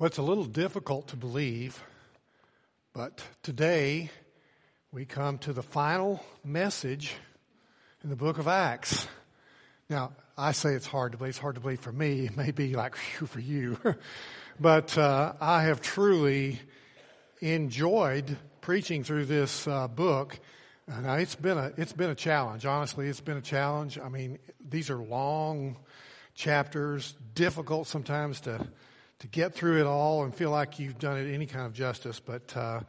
Well, it's a little difficult to believe, but today we come to the final message in the book of Acts. Now, I say it's hard to believe. It's hard to believe for me. It may be like whew, for you. but uh, I have truly enjoyed preaching through this uh, book. Now, it's been a it's been a challenge. Honestly, it's been a challenge. I mean, these are long chapters, difficult sometimes to to get through it all and feel like you've done it any kind of justice. But uh,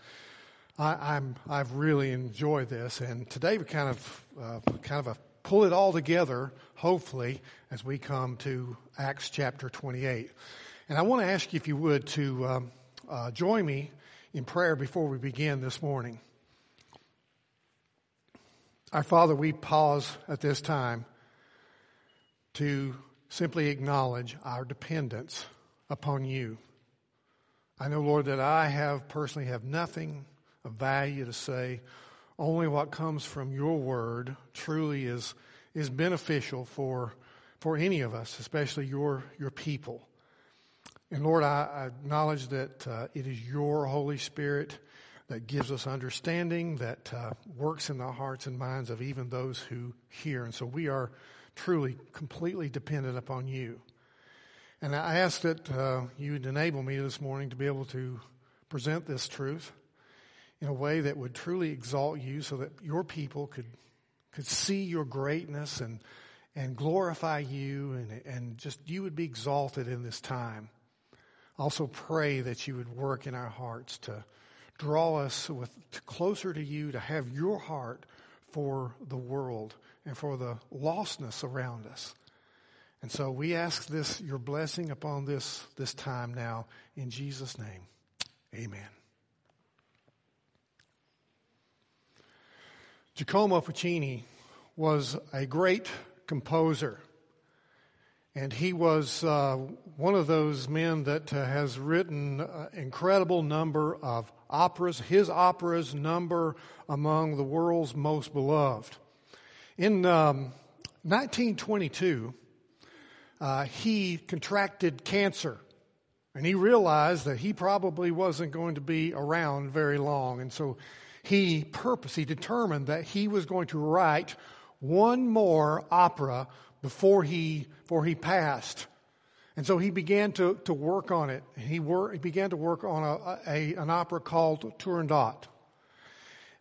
I, am I've really enjoyed this, and today we kind of uh, kind of a pull it all together. Hopefully, as we come to Acts chapter 28, and I want to ask you if you would to um, uh, join me in prayer before we begin this morning. Our Father, we pause at this time to simply acknowledge our dependence upon you. I know, Lord, that I have personally have nothing of value to say. Only what comes from your word truly is, is beneficial for, for any of us, especially your, your people. And Lord, I, I acknowledge that uh, it is your Holy Spirit that gives us understanding, that uh, works in the hearts and minds of even those who hear. And so we are truly completely dependent upon you. And I ask that uh, you would enable me this morning to be able to present this truth in a way that would truly exalt you so that your people could, could see your greatness and, and glorify you and, and just you would be exalted in this time. Also pray that you would work in our hearts to draw us with, closer to you, to have your heart for the world and for the lostness around us. And so we ask this, your blessing upon this, this time now in Jesus' name. Amen. Giacomo Puccini was a great composer. And he was uh, one of those men that uh, has written incredible number of operas. His operas number among the world's most beloved. In um, 1922, uh, he contracted cancer. And he realized that he probably wasn't going to be around very long. And so he purposed, he determined that he was going to write one more opera before he, before he passed. And so he began to, to work on it. He, wor- he began to work on a, a, an opera called Turandot.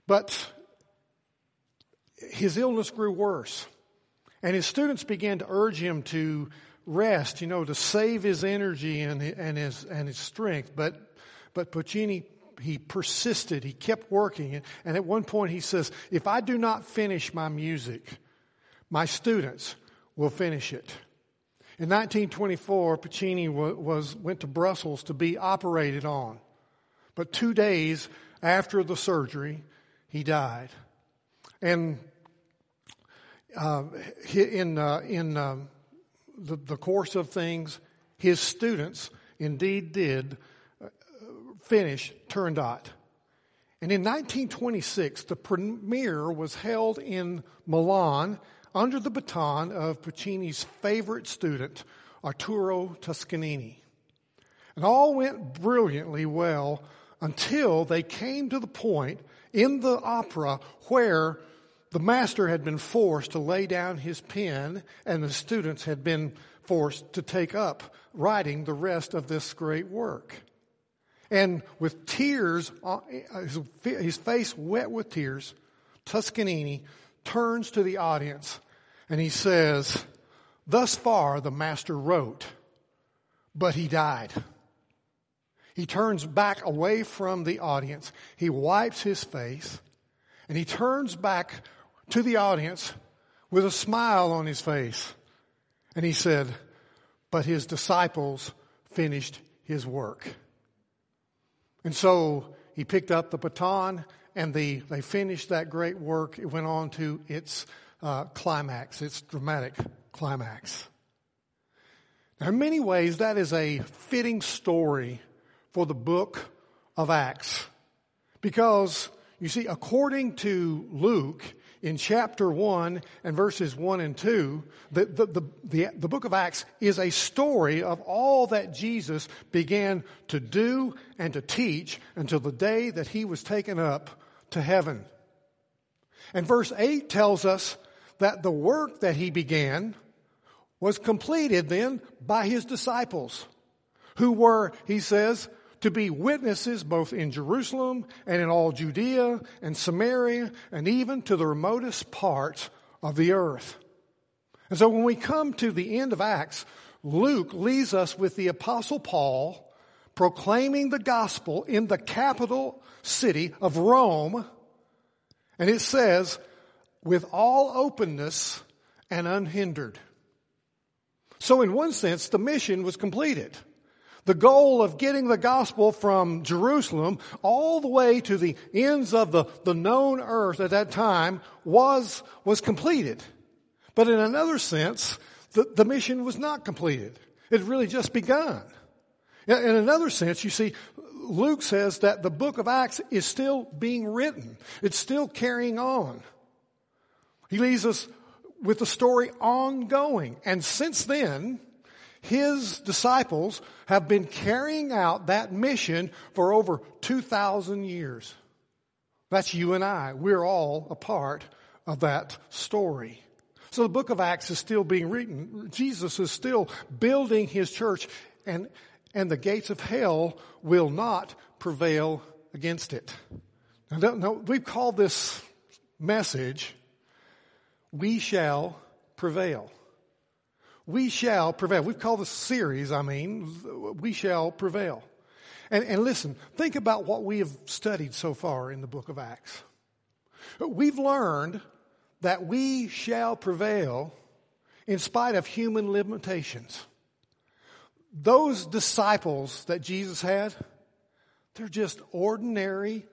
But his illness grew worse. And his students began to urge him to rest, you know, to save his energy and, and, his, and his strength. But, but Puccini, he persisted. He kept working. And at one point he says, if I do not finish my music, my students will finish it. In 1924, Puccini was, went to Brussels to be operated on. But two days after the surgery, he died. And uh, in, uh, in uh, the, the course of things, his students indeed did uh, finish Turandot. And in 1926, the premiere was held in Milan under the baton of Puccini's favorite student, Arturo Toscanini. And all went brilliantly well until they came to the point in the opera where the master had been forced to lay down his pen and the students had been forced to take up writing the rest of this great work. And with tears, uh, his face wet with tears, Toscanini turns to the audience and he says, Thus far the master wrote, but he died. He turns back away from the audience. He wipes his face and he turns back to the audience with a smile on his face. And he said, But his disciples finished his work. And so he picked up the baton and the, they finished that great work. It went on to its uh, climax, its dramatic climax. Now, in many ways, that is a fitting story for the book of Acts. Because, you see, according to Luke, in chapter 1 and verses 1 and 2, the, the, the, the, the book of Acts is a story of all that Jesus began to do and to teach until the day that he was taken up to heaven. And verse 8 tells us that the work that he began was completed then by his disciples, who were, he says, to be witnesses both in Jerusalem and in all Judea and Samaria and even to the remotest parts of the earth. And so when we come to the end of Acts, Luke leaves us with the apostle Paul proclaiming the gospel in the capital city of Rome. And it says, with all openness and unhindered. So in one sense, the mission was completed. The goal of getting the gospel from Jerusalem all the way to the ends of the, the known earth at that time was, was completed. But in another sense, the, the mission was not completed. It really just begun. In another sense, you see, Luke says that the book of Acts is still being written. It's still carrying on. He leaves us with the story ongoing. And since then, his disciples have been carrying out that mission for over 2,000 years. That's you and I. We're all a part of that story. So the book of Acts is still being written. Jesus is still building his church and, and the gates of hell will not prevail against it. Now, no, we've called this message, we shall prevail we shall prevail. We've called this series, I mean, we shall prevail. And, and listen, think about what we have studied so far in the book of Acts. We've learned that we shall prevail in spite of human limitations. Those disciples that Jesus had, they're just ordinary,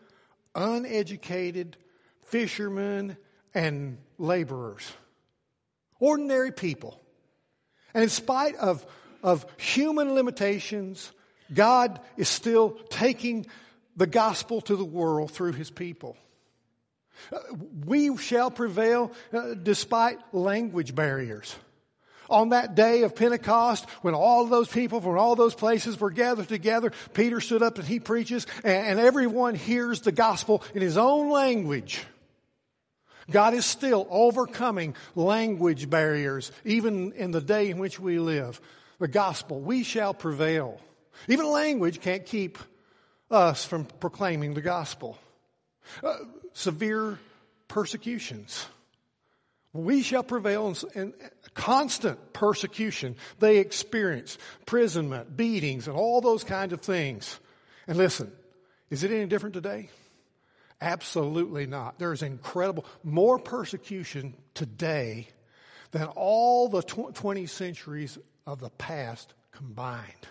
uneducated fishermen and laborers. Ordinary people. And in spite of, of human limitations, God is still taking the gospel to the world through his people. Uh, we shall prevail uh, despite language barriers. On that day of Pentecost, when all those people from all those places were gathered together, Peter stood up and he preaches, and everyone hears the gospel in his own language. God is still overcoming language barriers, even in the day in which we live. The gospel, we shall prevail. Even language can't keep us from proclaiming the gospel. Uh, severe persecutions. We shall prevail in, in constant persecution. They experience imprisonment, beatings, and all those kinds of things. And listen, is it any different today? Absolutely not. There is incredible, more persecution today than all the 20 centuries of the past combined.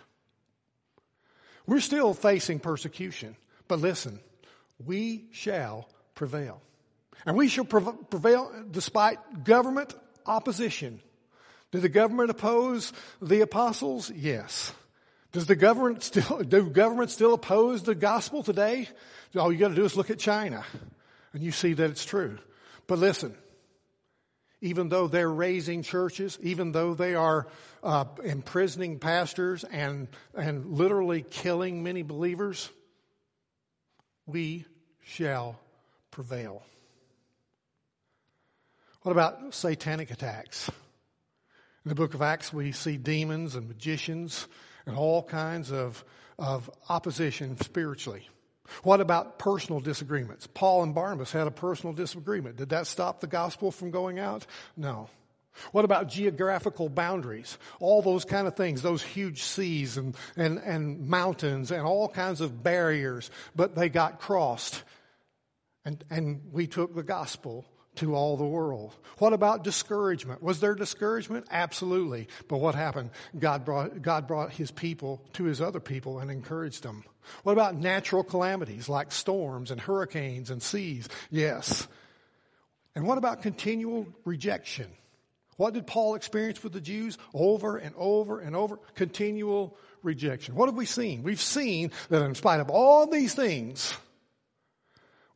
We're still facing persecution, but listen, we shall prevail. And we shall prevail despite government opposition. Did the government oppose the apostles? Yes. Does the government still, do government still oppose the gospel today? All you got to do is look at China and you see that it's true. But listen, even though they're raising churches, even though they are uh, imprisoning pastors and, and literally killing many believers, we shall prevail. What about satanic attacks? In the book of Acts, we see demons and magicians and all kinds of, of opposition spiritually. What about personal disagreements? Paul and Barnabas had a personal disagreement. Did that stop the gospel from going out? No. What about geographical boundaries? All those kind of things, those huge seas and, and, and mountains and all kinds of barriers, but they got crossed. And, and we took the gospel to all the world. What about discouragement? Was there discouragement? Absolutely. But what happened? God brought, God brought his people to his other people and encouraged them. What about natural calamities like storms and hurricanes and seas? Yes. And what about continual rejection? What did Paul experience with the Jews? Over and over and over. Continual rejection. What have we seen? We've seen that in spite of all these things,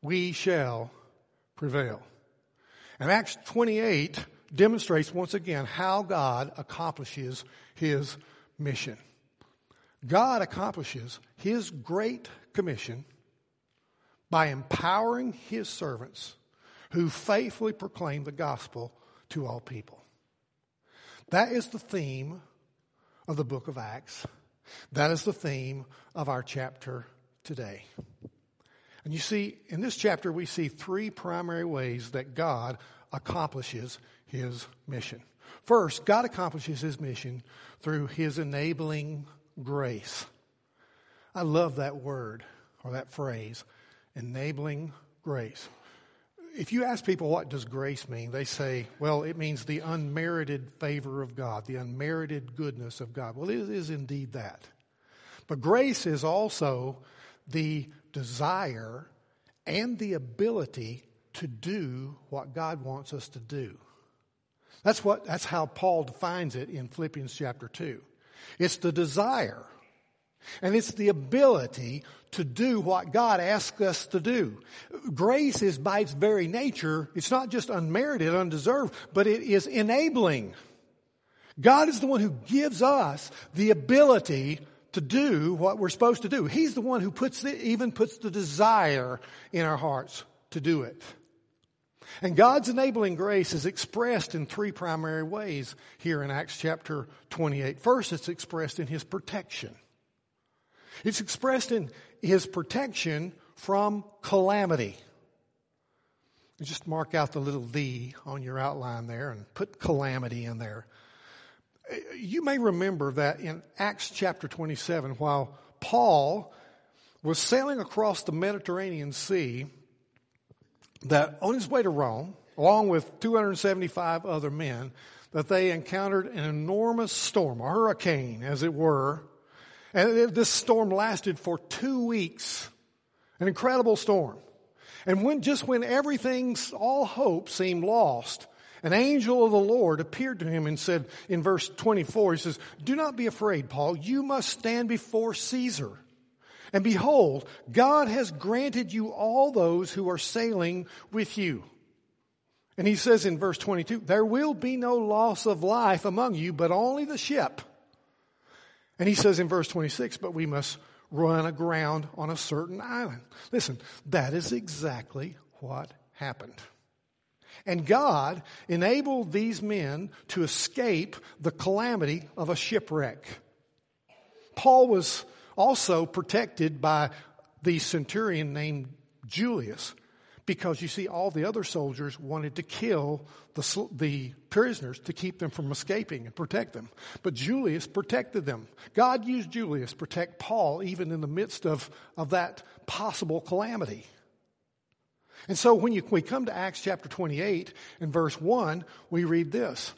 we shall prevail. And Acts 28 demonstrates once again how God accomplishes his mission. God accomplishes his great commission by empowering his servants who faithfully proclaim the gospel to all people. That is the theme of the book of Acts. That is the theme of our chapter today. And you see, in this chapter, we see three primary ways that God accomplishes his mission. First, God accomplishes his mission through his enabling grace. I love that word or that phrase, enabling grace. If you ask people what does grace mean, they say, well, it means the unmerited favor of God, the unmerited goodness of God. Well, it is indeed that. But grace is also the desire and the ability to do what God wants us to do. That's what, that's how Paul defines it in Philippians chapter 2. It's the desire and it's the ability to do what God asks us to do. Grace is by its very nature, it's not just unmerited, undeserved, but it is enabling. God is the one who gives us the ability to do what we're supposed to do. He's the one who puts the, even puts the desire in our hearts to do it. And God's enabling grace is expressed in three primary ways here in Acts chapter 28. First, it's expressed in His protection. It's expressed in His protection from calamity. just mark out the little V on your outline there and put calamity in there. You may remember that in Acts chapter 27, while Paul was sailing across the Mediterranean Sea, that on his way to Rome, along with 275 other men, that they encountered an enormous storm, a hurricane, as it were. And this storm lasted for two weeks. An incredible storm. And when, just when everything's, all hope seemed lost, an angel of the Lord appeared to him and said in verse 24, he says, Do not be afraid, Paul. You must stand before Caesar. And behold, God has granted you all those who are sailing with you. And he says in verse 22, there will be no loss of life among you, but only the ship. And he says in verse 26, but we must run aground on a certain island. Listen, that is exactly what happened. And God enabled these men to escape the calamity of a shipwreck. Paul was also protected by the centurion named Julius because you see, all the other soldiers wanted to kill the, the prisoners to keep them from escaping and protect them. But Julius protected them. God used Julius to protect Paul even in the midst of, of that possible calamity. And so when you, we come to Acts chapter 28 and verse 1, we read this.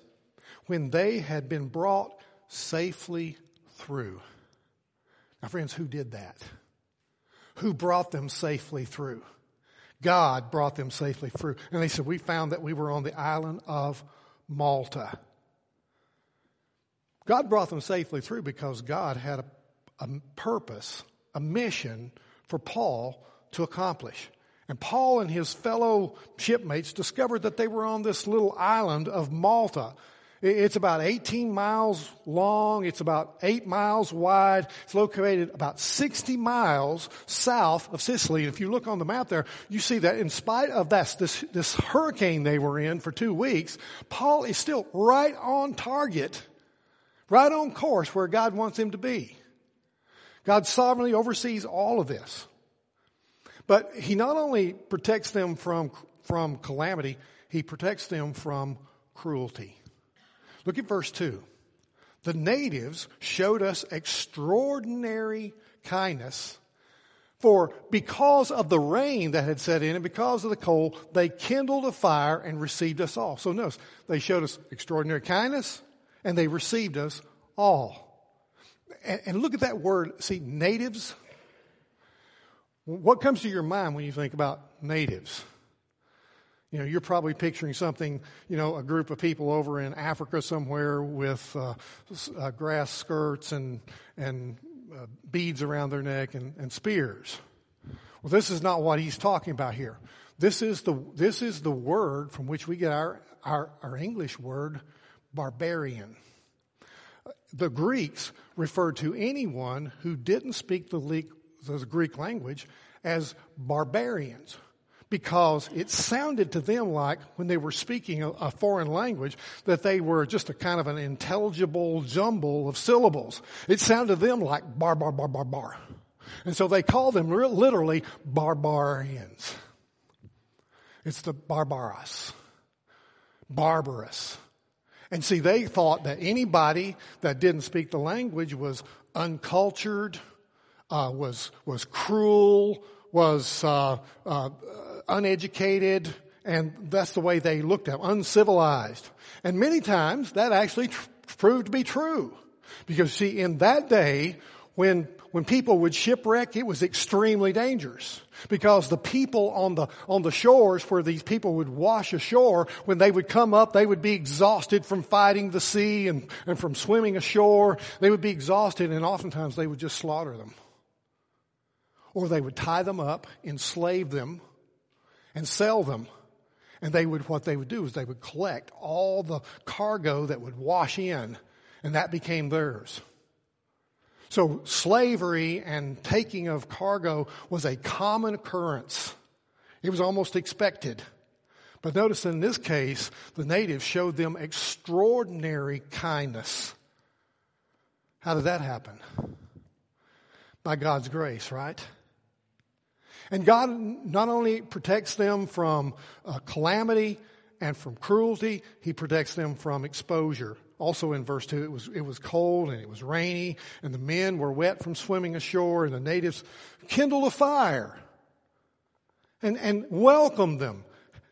When they had been brought safely through. Now, friends, who did that? Who brought them safely through? God brought them safely through. And they said, We found that we were on the island of Malta. God brought them safely through because God had a, a purpose, a mission for Paul to accomplish. And Paul and his fellow shipmates discovered that they were on this little island of Malta. It's about 18 miles long. It's about 8 miles wide. It's located about 60 miles south of Sicily. And if you look on the map there, you see that in spite of that, this, this hurricane they were in for two weeks, Paul is still right on target, right on course where God wants him to be. God sovereignly oversees all of this. But he not only protects them from, from calamity, he protects them from cruelty. Look at verse 2. The natives showed us extraordinary kindness. For because of the rain that had set in and because of the cold, they kindled a fire and received us all. So notice, they showed us extraordinary kindness and they received us all. And, and look at that word. See, natives. What comes to your mind when you think about natives? You know, you're probably picturing something, you know, a group of people over in Africa somewhere with uh, uh, grass skirts and, and uh, beads around their neck and, and spears. Well, this is not what he's talking about here. This is the, this is the word from which we get our, our, our English word barbarian. The Greeks referred to anyone who didn't speak the, the Greek language as barbarians because it sounded to them like when they were speaking a, a, foreign language that they were just a kind of an intelligible jumble of syllables. It sounded to them like bar, bar, bar, bar, bar. And so they called them literally barbarians. It's the barbaros. Barbarous. And see, they thought that anybody that didn't speak the language was uncultured, uh, was, was cruel, was uh, uh, uneducated, and that's the way they looked at them, uncivilized. And many times that actually tr- proved to be true. Because see, in that day, when, when people would shipwreck, it was extremely dangerous. Because the people on the, on the shores where these people would wash ashore, when they would come up, they would be exhausted from fighting the sea and, and from swimming ashore. They would be exhausted and oftentimes they would just slaughter them. Or they would tie them up, enslave them, and sell them. And they would, what they would do is they would collect all the cargo that would wash in, and that became theirs. So slavery and taking of cargo was a common occurrence. It was almost expected. But notice in this case, the natives showed them extraordinary kindness. How did that happen? By God's grace, right? And God not only protects them from uh, calamity and from cruelty, He protects them from exposure. Also in verse 2, it was, it was cold and it was rainy, and the men were wet from swimming ashore, and the natives kindled a fire and, and welcomed them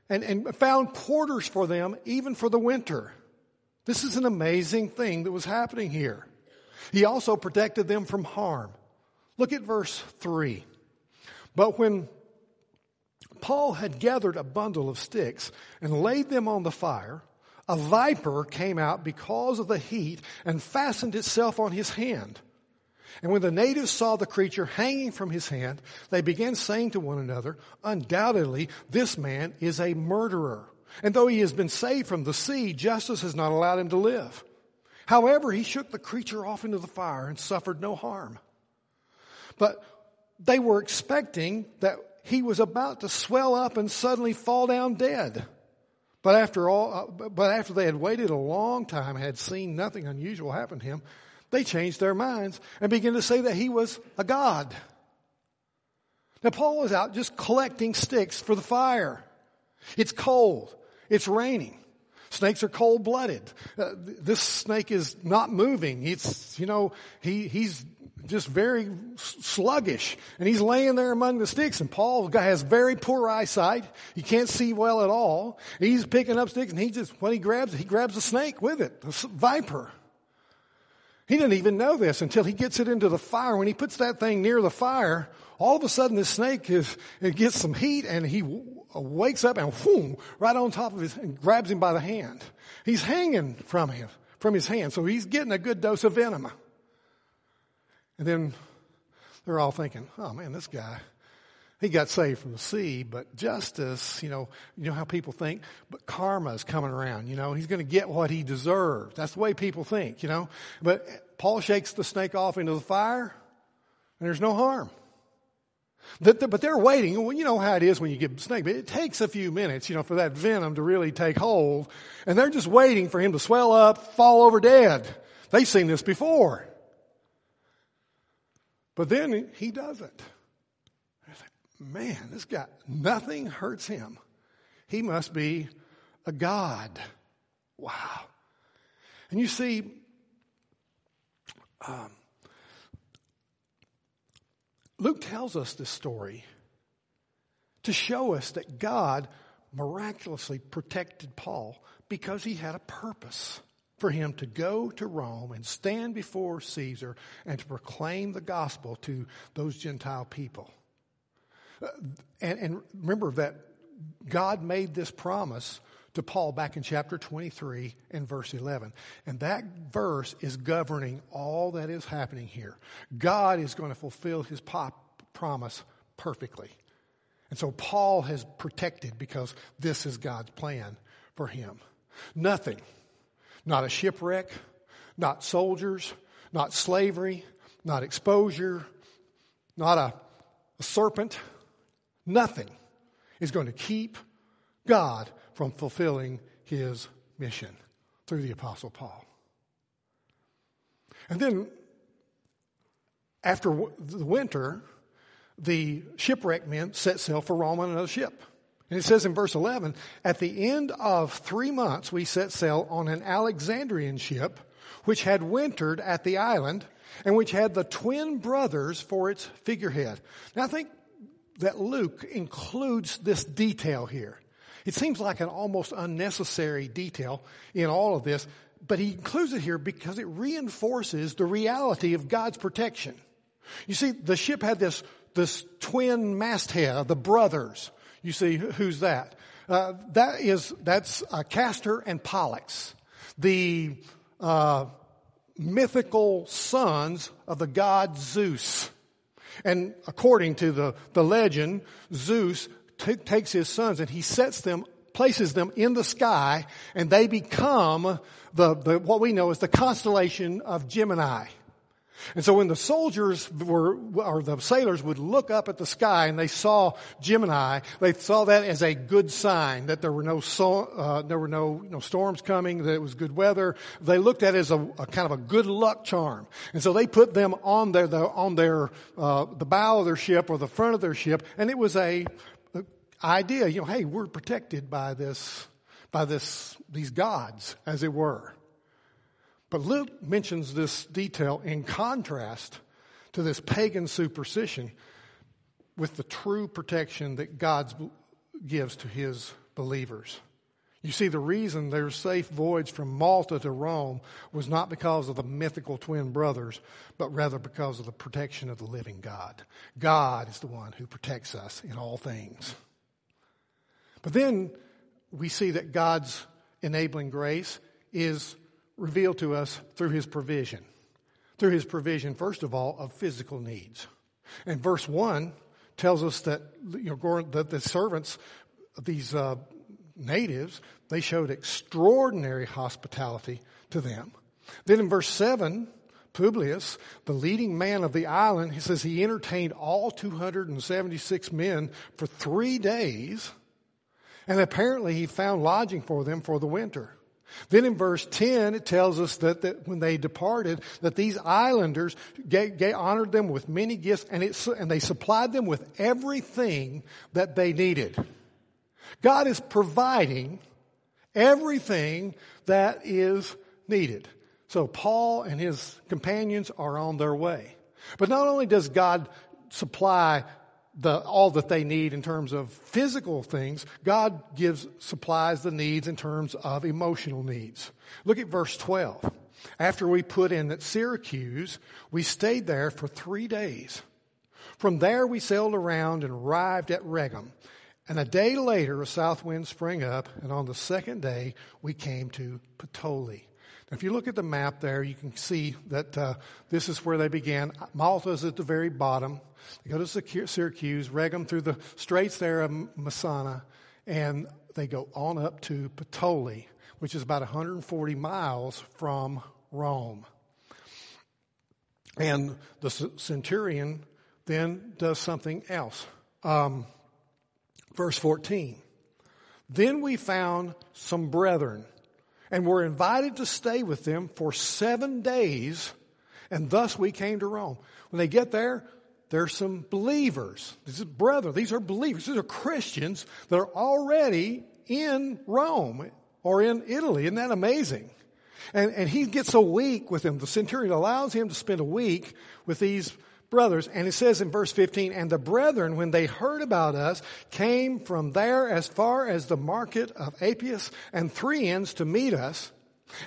and, and found quarters for them even for the winter. This is an amazing thing that was happening here. He also protected them from harm. Look at verse 3. But when Paul had gathered a bundle of sticks and laid them on the fire, a viper came out because of the heat and fastened itself on his hand. And when the natives saw the creature hanging from his hand, they began saying to one another, undoubtedly this man is a murderer. And though he has been saved from the sea, justice has not allowed him to live. However, he shook the creature off into the fire and suffered no harm. But they were expecting that he was about to swell up and suddenly fall down dead. But after all, uh, but after they had waited a long time, and had seen nothing unusual happen to him, they changed their minds and began to say that he was a god. Now Paul was out just collecting sticks for the fire. It's cold. It's raining. Snakes are cold blooded. Uh, this snake is not moving. It's, you know, he, he's just very sluggish. And he's laying there among the sticks and Paul has very poor eyesight. He can't see well at all. He's picking up sticks and he just, when he grabs it, he grabs a snake with it, a viper. He didn't even know this until he gets it into the fire. When he puts that thing near the fire, all of a sudden the snake is, it gets some heat and he uh, wakes up and whoom, right on top of his, and grabs him by the hand. He's hanging from him, from his hand. So he's getting a good dose of venom. And then they're all thinking, oh man, this guy, he got saved from the sea, but justice, you know, you know how people think, but karma's coming around, you know, he's going to get what he deserves. That's the way people think, you know. But Paul shakes the snake off into the fire, and there's no harm. But they're waiting. You know how it is when you get snake, it takes a few minutes, you know, for that venom to really take hold. And they're just waiting for him to swell up, fall over dead. They've seen this before. But then he doesn't. Man, this guy, nothing hurts him. He must be a God. Wow. And you see, um, Luke tells us this story to show us that God miraculously protected Paul because he had a purpose for him to go to Rome and stand before Caesar and to proclaim the gospel to those Gentile people. Uh, and, and remember that God made this promise to Paul back in chapter 23 and verse 11. And that verse is governing all that is happening here. God is going to fulfill his pop promise perfectly. And so Paul has protected because this is God's plan for him. Nothing, not a shipwreck, not soldiers, not slavery, not exposure, not a, a serpent, nothing is going to keep God from fulfilling his mission through the Apostle Paul. And then, after the winter, the shipwrecked men set sail for Rome on another ship. And it says in verse 11, at the end of three months, we set sail on an Alexandrian ship, which had wintered at the island and which had the twin brothers for its figurehead. Now I think that Luke includes this detail here. It seems like an almost unnecessary detail in all of this, but he includes it here because it reinforces the reality of God's protection. You see, the ship had this, this twin masthead, the brothers. You see, who's that? Uh, that is, that's uh, Castor and Pollux, the uh, mythical sons of the god Zeus. And according to the, the legend, Zeus t- takes his sons and he sets them, places them in the sky, and they become the, the, what we know as the constellation of Gemini. And so when the soldiers were, or the sailors would look up at the sky and they saw Gemini, they saw that as a good sign that there were no, uh, there were no, no storms coming, that it was good weather. They looked at it as a, a kind of a good luck charm. And so they put them on their, the, on their, uh, the bow of their ship or the front of their ship, and it was a, a idea, you know, hey, we're protected by this, by this, these gods, as it were. But Luke mentions this detail in contrast to this pagan superstition with the true protection that God gives to his believers. You see, the reason their safe voyage from Malta to Rome was not because of the mythical twin brothers, but rather because of the protection of the living God. God is the one who protects us in all things. But then we see that God's enabling grace is revealed to us through his provision. Through his provision, first of all, of physical needs. And verse 1 tells us that, you know, that the servants, these uh, natives, they showed extraordinary hospitality to them. Then in verse 7, Publius, the leading man of the island, he says he entertained all 276 men for three days, and apparently he found lodging for them for the winter. Then in verse 10, it tells us that, that when they departed, that these islanders gave, gave, honored them with many gifts and, it, and they supplied them with everything that they needed. God is providing everything that is needed. So Paul and his companions are on their way. But not only does God supply the, all that they need in terms of physical things, God gives, supplies the needs in terms of emotional needs. Look at verse 12. After we put in at Syracuse, we stayed there for three days. From there, we sailed around and arrived at Rhegium. And a day later, a south wind sprang up, and on the second day, we came to Puteoli. If you look at the map there, you can see that uh, this is where they began. Malta is at the very bottom. They go to Syracuse, Rhegium through the straits there of Messana, and they go on up to Puteoli, which is about 140 miles from Rome. And the centurion then does something else. Um, verse 14. Then we found some brethren and were invited to stay with them for seven days, and thus we came to Rome. When they get there, there's some believers. This is brother. These are believers. These are Christians that are already in Rome or in Italy. Isn't that amazing? And, and he gets a week with them. The centurion allows him to spend a week with these brothers. And it says in verse 15, and the brethren, when they heard about us, came from there as far as the market of Appius and three inns to meet us.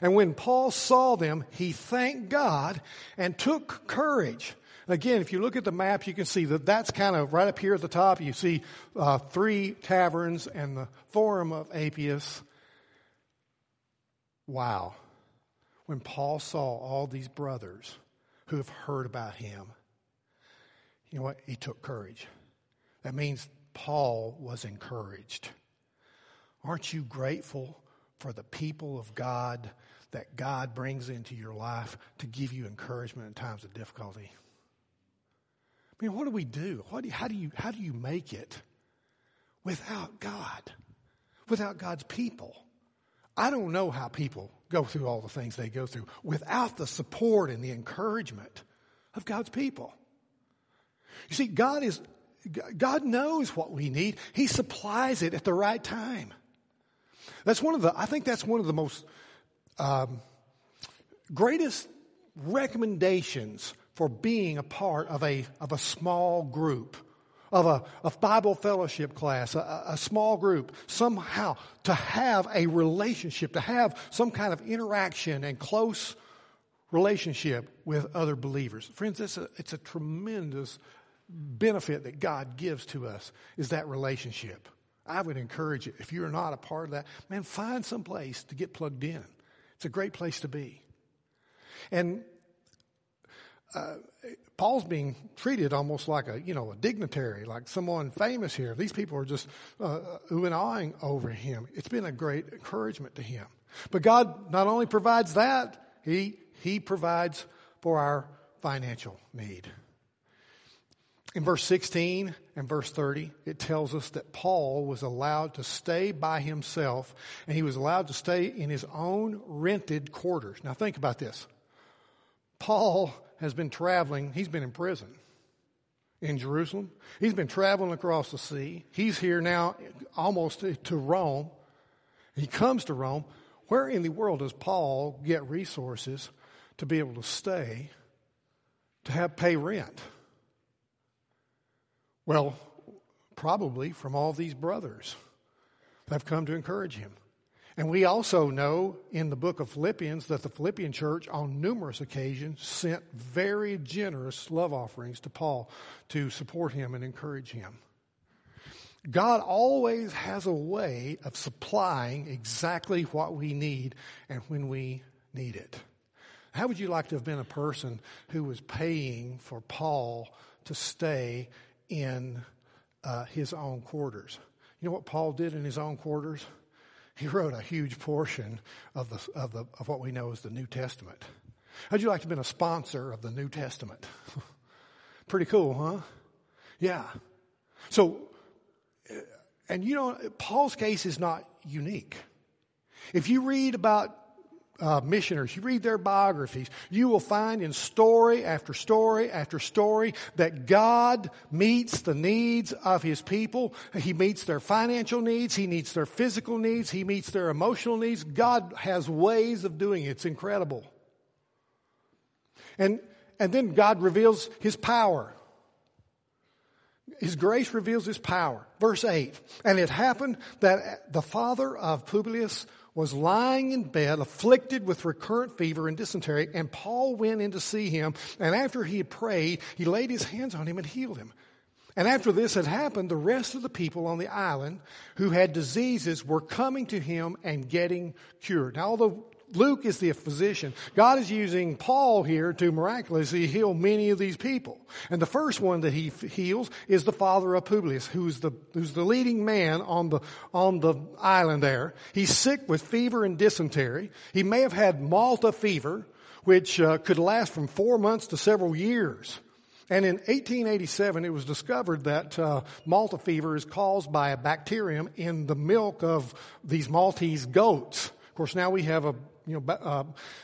And when Paul saw them, he thanked God and took courage. Again, if you look at the map, you can see that that's kind of right up here at the top. You see uh, three taverns and the Forum of Appius. Wow. When Paul saw all these brothers who have heard about him, you know what? He took courage. That means Paul was encouraged. Aren't you grateful for the people of God that God brings into your life to give you encouragement in times of difficulty? I mean, what do we do? do you, how, do you, how do you make it without God, without God's people? I don't know how people go through all the things they go through without the support and the encouragement of God's people. You see, God is, God knows what we need. He supplies it at the right time. That's one of the, I think that's one of the most um, greatest recommendations for being a part of a, of a small group, of a of Bible fellowship class, a, a small group, somehow to have a relationship, to have some kind of interaction and close relationship with other believers. Friends, it's a, it's a tremendous benefit that God gives to us is that relationship. I would encourage you, if you're not a part of that, man, find some place to get plugged in. It's a great place to be. And uh, Paul's being treated almost like a, you know, a dignitary, like someone famous here. These people are just uh, oohing and awing over him. It's been a great encouragement to him. But God not only provides that, He, he provides for our financial need. In verse 16 and verse 30, it tells us that Paul was allowed to stay by himself and he was allowed to stay in his own rented quarters. Now think about this. Paul has been traveling, he's been in prison in Jerusalem. He's been traveling across the sea. He's here now almost to Rome. He comes to Rome. Where in the world does Paul get resources to be able to stay, to have pay rent? Well, probably from all these brothers that have come to encourage him. And we also know in the book of Philippians that the Philippian church on numerous occasions sent very generous love offerings to Paul to support him and encourage him. God always has a way of supplying exactly what we need and when we need it. How would you like to have been a person who was paying for Paul to stay in uh, his own quarters. You know what Paul did in his own quarters? He wrote a huge portion of, the, of, the, of what we know as the New Testament. How'd you like to have been a sponsor of the New Testament? Pretty cool, huh? Yeah. So, and you know, Paul's case is not unique. If you read about uh, missioners, you read their biographies, you will find in story after story after story that God meets the needs of His people. He meets their financial needs. He meets their physical needs. He meets their emotional needs. God has ways of doing it. It's incredible. And, and then God reveals His power. His grace reveals His power. Verse 8. And it happened that the father of Publius was lying in bed, afflicted with recurrent fever and dysentery, and Paul went in to see him, and after he had prayed, he laid his hands on him and healed him. And after this had happened, the rest of the people on the island who had diseases were coming to him and getting cured. Now, although Luke is the physician. God is using Paul here to miraculously heal many of these people. And the first one that he heals is the father of Publius, who's the, who's the leading man on the, on the island there. He's sick with fever and dysentery. He may have had Malta fever, which uh, could last from four months to several years. And in 1887, it was discovered that uh, Malta fever is caused by a bacterium in the milk of these Maltese goats. Of course, now we have a you know, uh,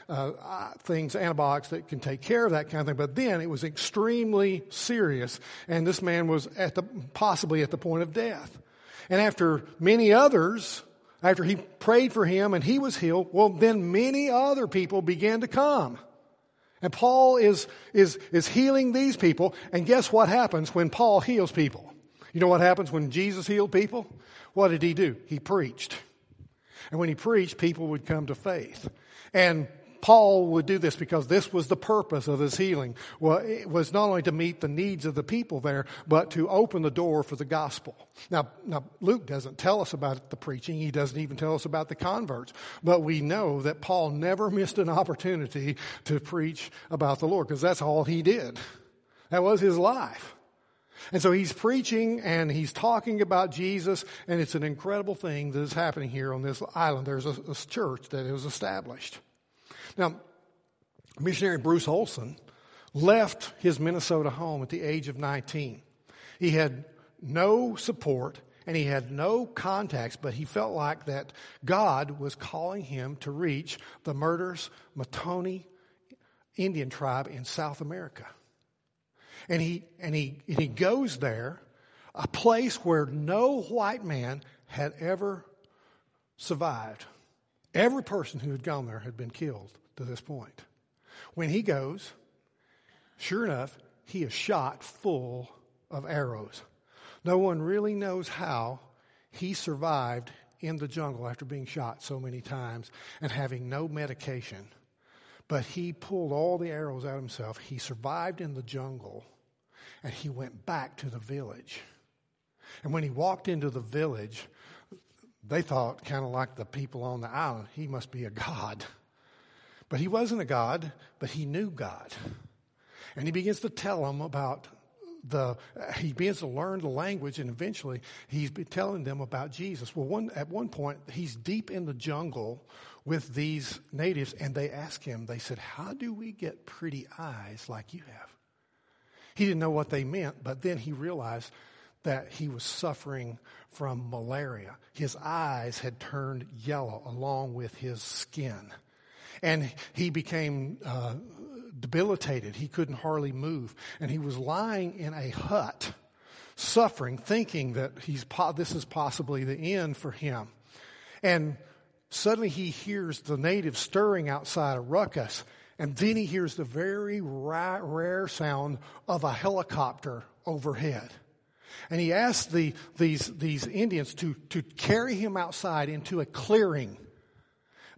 uh, things, antibiotics that can take care of that kind of thing. But then it was extremely serious, and this man was at the, possibly at the point of death. And after many others, after he prayed for him and he was healed, well, then many other people began to come. And Paul is, is, is healing these people. And guess what happens when Paul heals people? You know what happens when Jesus healed people? What did he do? He preached. And when he preached, people would come to faith. And Paul would do this because this was the purpose of his healing. Well, it was not only to meet the needs of the people there, but to open the door for the gospel. Now, now Luke doesn't tell us about the preaching. He doesn't even tell us about the converts. But we know that Paul never missed an opportunity to preach about the Lord because that's all he did. That was his life. And so he's preaching and he's talking about Jesus, and it's an incredible thing that is happening here on this island. There's a, a church that is established. Now, missionary Bruce Olson left his Minnesota home at the age of 19. He had no support and he had no contacts, but he felt like that God was calling him to reach the Murders Motilone Indian tribe in South America. And he, and he, and he goes there, a place where no white man had ever survived. Every person who had gone there had been killed to this point. When he goes, sure enough, he is shot full of arrows. No one really knows how he survived in the jungle after being shot so many times and having no medication. But he pulled all the arrows out himself. He survived in the jungle and he went back to the village. And when he walked into the village, they thought, kind of like the people on the island, he must be a god. But he wasn't a god, but he knew God. And he begins to tell them about the, he begins to learn the language and eventually he's telling them about Jesus. Well, one, at one point, he's deep in the jungle with these natives and they ask him, they said, how do we get pretty eyes like you have? He didn't know what they meant, but then he realized that he was suffering from malaria. His eyes had turned yellow along with his skin. And he became uh, debilitated. He couldn't hardly move. And he was lying in a hut, suffering, thinking that he's po- this is possibly the end for him. And suddenly he hears the natives stirring outside a ruckus. And then he hears the very ra- rare sound of a helicopter overhead. And he asks the, these, these Indians to, to carry him outside into a clearing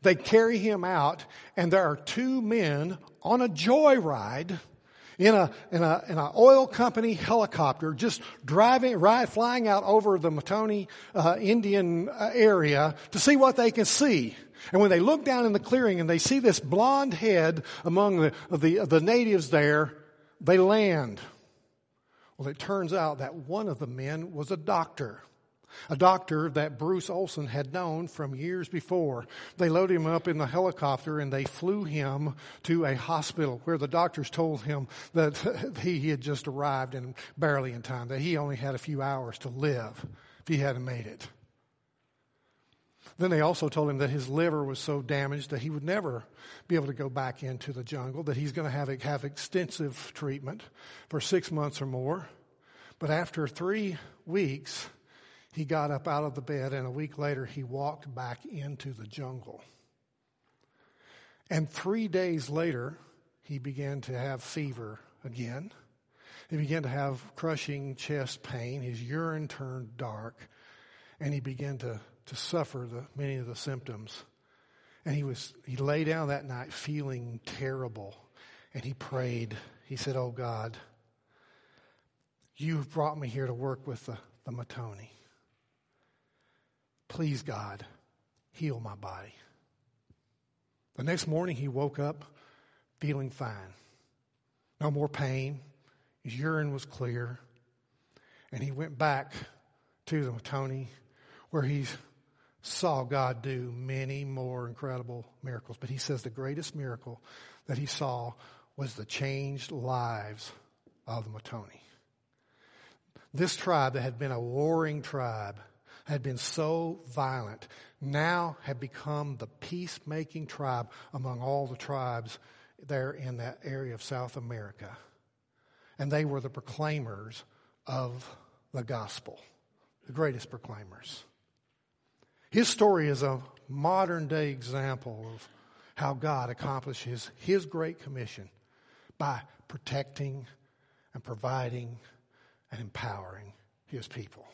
they carry him out, and there are two men on a joyride in a in a in an oil company helicopter, just driving, right, flying out over the Motilone uh, Indian uh, area to see what they can see. And when they look down in the clearing and they see this blonde head among the the, the natives there, they land. Well, it turns out that one of the men was a doctor a doctor that Bruce Olson had known from years before. They loaded him up in the helicopter and they flew him to a hospital where the doctors told him that he had just arrived and barely in time, that he only had a few hours to live if he hadn't made it. Then they also told him that his liver was so damaged that he would never be able to go back into the jungle, that he's going to have, have extensive treatment for six months or more. But after three weeks, he got up out of the bed, and a week later, he walked back into the jungle. And three days later, he began to have fever again. He began to have crushing chest pain. His urine turned dark, and he began to, to suffer the, many of the symptoms. And he was he lay down that night feeling terrible, and he prayed. He said, "Oh God, you've brought me here to work with the, the Motilone. Please, God, heal my body. The next morning, he woke up feeling fine. No more pain. His urine was clear. And he went back to the Motilone where he saw God do many more incredible miracles. But he says the greatest miracle that he saw was the changed lives of the Motilone. This tribe that had been a warring tribe had been so violent now had become the peacemaking tribe among all the tribes there in that area of South America. And they were the proclaimers of the gospel, the greatest proclaimers. His story is a modern day example of how God accomplishes his great commission by protecting and providing and empowering his people.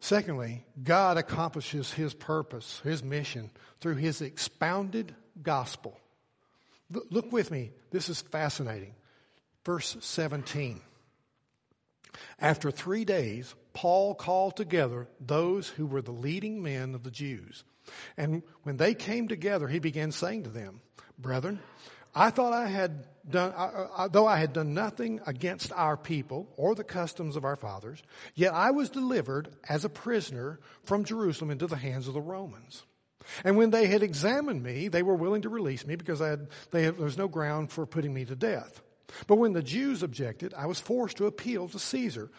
Secondly, God accomplishes his purpose, his mission, through his expounded gospel. Look with me. This is fascinating. Verse 17. After three days, Paul called together those who were the leading men of the Jews. And when they came together, he began saying to them, Brethren, I thought I had done, I, I, though I had done nothing against our people or the customs of our fathers, yet I was delivered as a prisoner from Jerusalem into the hands of the Romans. And when they had examined me, they were willing to release me because I had, had, there was no ground for putting me to death. But when the Jews objected, I was forced to appeal to Caesar.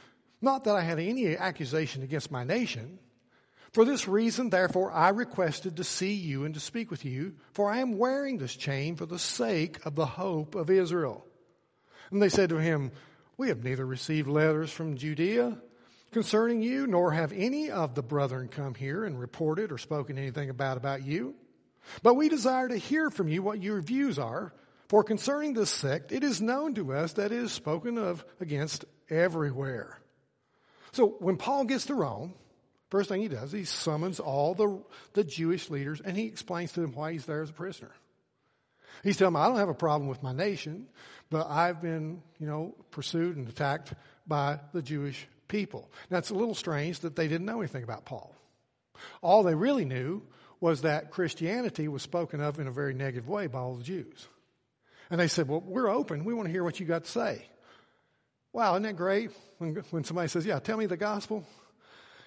Not that I had any accusation against my nation. For this reason, therefore, I requested to see you and to speak with you, for I am wearing this chain for the sake of the hope of Israel. And they said to him, We have neither received letters from Judea concerning you, nor have any of the brethren come here and reported or spoken anything about about you. But we desire to hear from you what your views are, for concerning this sect, it is known to us that it is spoken of against everywhere. So when Paul gets to Rome, first thing he does, he summons all the, the Jewish leaders and he explains to them why he's there as a prisoner. He's telling them, I don't have a problem with my nation, but I've been, you know, pursued and attacked by the Jewish people. Now it's a little strange that they didn't know anything about Paul. All they really knew was that Christianity was spoken of in a very negative way by all the Jews. And they said, Well, we're open. We want to hear what you got to say. Wow, isn't that great when, when somebody says, Yeah, tell me the gospel?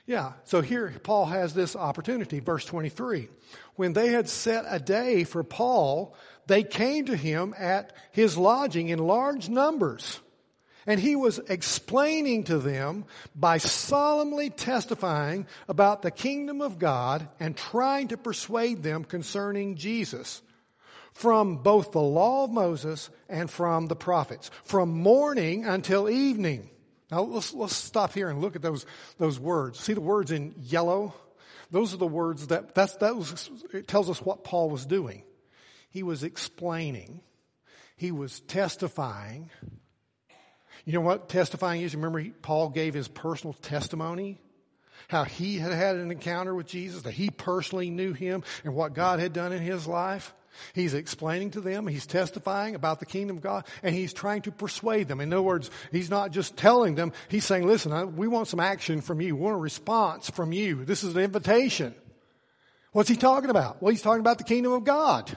Yeah, so here Paul has this opportunity. Verse 23. When they had set a day for Paul, they came to him at his lodging in large numbers. And he was explaining to them by solemnly testifying about the kingdom of God and trying to persuade them concerning Jesus from both the law of Moses and from the prophets, from morning until evening. Now let's, let's stop here and look at those, those words. See the words in yellow? Those are the words that, that's, that was, it tells us what Paul was doing. He was explaining. He was testifying. You know what testifying is? Remember, he, Paul gave his personal testimony how he had had an encounter with Jesus, that he personally knew him and what God had done in his life. He's explaining to them, he's testifying about the kingdom of God, and he's trying to persuade them. In other words, he's not just telling them, he's saying, listen, we want some action from you. We want a response from you. This is an invitation. What's he talking about? Well, he's talking about the kingdom of God.